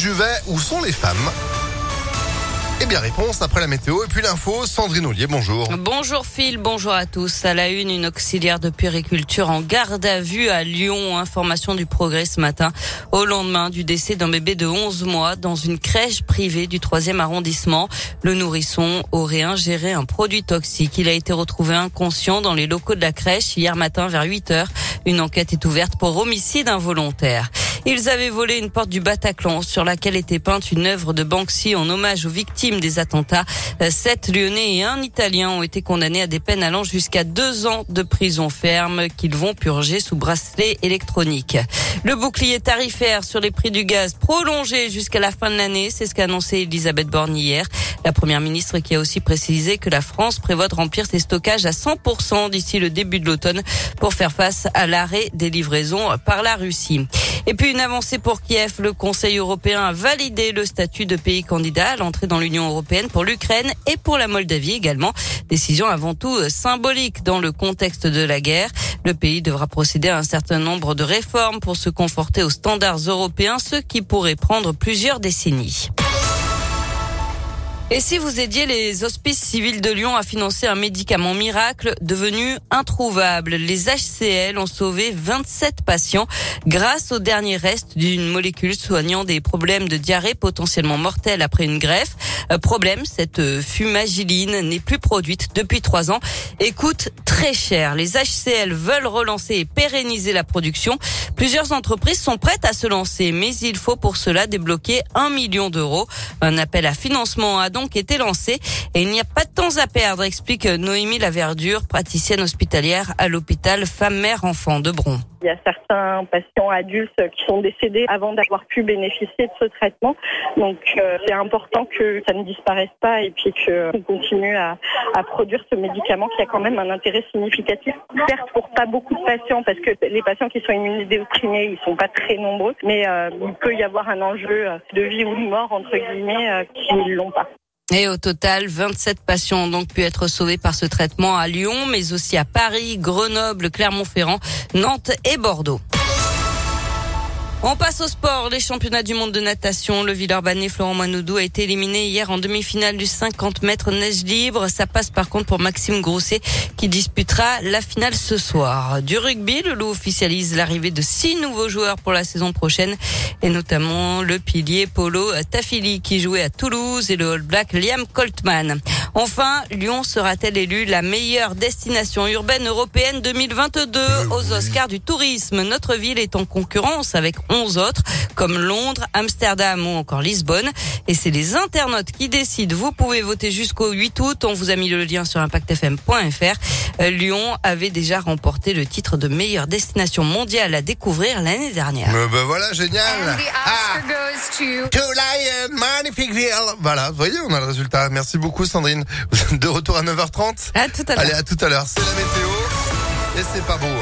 Juvet, où sont les femmes? Eh bien, réponse après la météo et puis l'info. Sandrine Ollier, bonjour. Bonjour Phil, bonjour à tous. À la une, une auxiliaire de puériculture en garde à vue à Lyon. Information du progrès ce matin. Au lendemain du décès d'un bébé de 11 mois dans une crèche privée du 3e arrondissement, le nourrisson aurait ingéré un produit toxique. Il a été retrouvé inconscient dans les locaux de la crèche hier matin vers 8 heures. Une enquête est ouverte pour homicide involontaire. Ils avaient volé une porte du Bataclan sur laquelle était peinte une œuvre de Banksy en hommage aux victimes des attentats. Sept Lyonnais et un Italien ont été condamnés à des peines allant jusqu'à deux ans de prison ferme qu'ils vont purger sous bracelet électronique. Le bouclier tarifaire sur les prix du gaz prolongé jusqu'à la fin de l'année, c'est ce qu'a annoncé Elisabeth Borne hier. La première ministre qui a aussi précisé que la France prévoit de remplir ses stockages à 100% d'ici le début de l'automne pour faire face à l'arrêt des livraisons par la Russie. Et puis une avancée pour Kiev. Le Conseil européen a validé le statut de pays candidat à l'entrée dans l'Union européenne pour l'Ukraine et pour la Moldavie également. Décision avant tout symbolique dans le contexte de la guerre. Le pays devra procéder à un certain nombre de réformes pour se conforter aux standards européens, ce qui pourrait prendre plusieurs décennies. Et si vous aidiez les hospices civils de Lyon à financer un médicament miracle devenu introuvable, les HCL ont sauvé 27 patients grâce au dernier reste d'une molécule soignant des problèmes de diarrhée potentiellement mortels après une greffe. Euh, problème, cette fumagiline n'est plus produite depuis trois ans et coûte très cher. Les HCL veulent relancer et pérenniser la production. Plusieurs entreprises sont prêtes à se lancer, mais il faut pour cela débloquer un million d'euros. Un appel à financement a donc été lancé et il n'y a pas de temps à perdre, explique Noémie Laverdure, praticienne hospitalière à l'hôpital Femme-Mère-Enfant de Bron. Il y a certains patients adultes qui sont décédés avant d'avoir pu bénéficier de ce traitement. Donc euh, c'est important que ça ne disparaisse pas et puis qu'on continue à, produire ce médicament qui a quand même un intérêt significatif. Certes pour pas beaucoup de patients parce que les patients qui sont immunodéprimés ils sont pas très nombreux, mais euh, il peut y avoir un enjeu de vie ou de mort entre guillemets euh, qui ne l'ont pas. Et au total, 27 patients ont donc pu être sauvés par ce traitement à Lyon, mais aussi à Paris, Grenoble, Clermont-Ferrand, Nantes et Bordeaux. On passe au sport. Les championnats du monde de natation. Le Villeurbanais Florent Manoudou a été éliminé hier en demi-finale du 50 mètres nage libre. Ça passe par contre pour Maxime Grousset qui disputera la finale ce soir. Du rugby, le loup officialise l'arrivée de six nouveaux joueurs pour la saison prochaine et notamment le pilier Polo Tafili qui jouait à Toulouse et le All Black Liam Coltman. Enfin, Lyon sera-t-elle élue la meilleure destination urbaine européenne 2022 aux Oscars du tourisme Notre ville est en concurrence avec 11 autres, comme Londres, Amsterdam ou encore Lisbonne. Et c'est les internautes qui décident. Vous pouvez voter jusqu'au 8 août. On vous a mis le lien sur impactfm.fr. Euh, Lyon avait déjà remporté le titre de meilleure destination mondiale à découvrir l'année dernière. ben voilà, génial. Ah, to... Lion, magnifique ville. Voilà, vous voyez, on a le résultat. Merci beaucoup, Sandrine. De retour à 9h30. À tout à l'heure. Allez, à tout à l'heure. C'est la météo. Et c'est pas beau. Hein.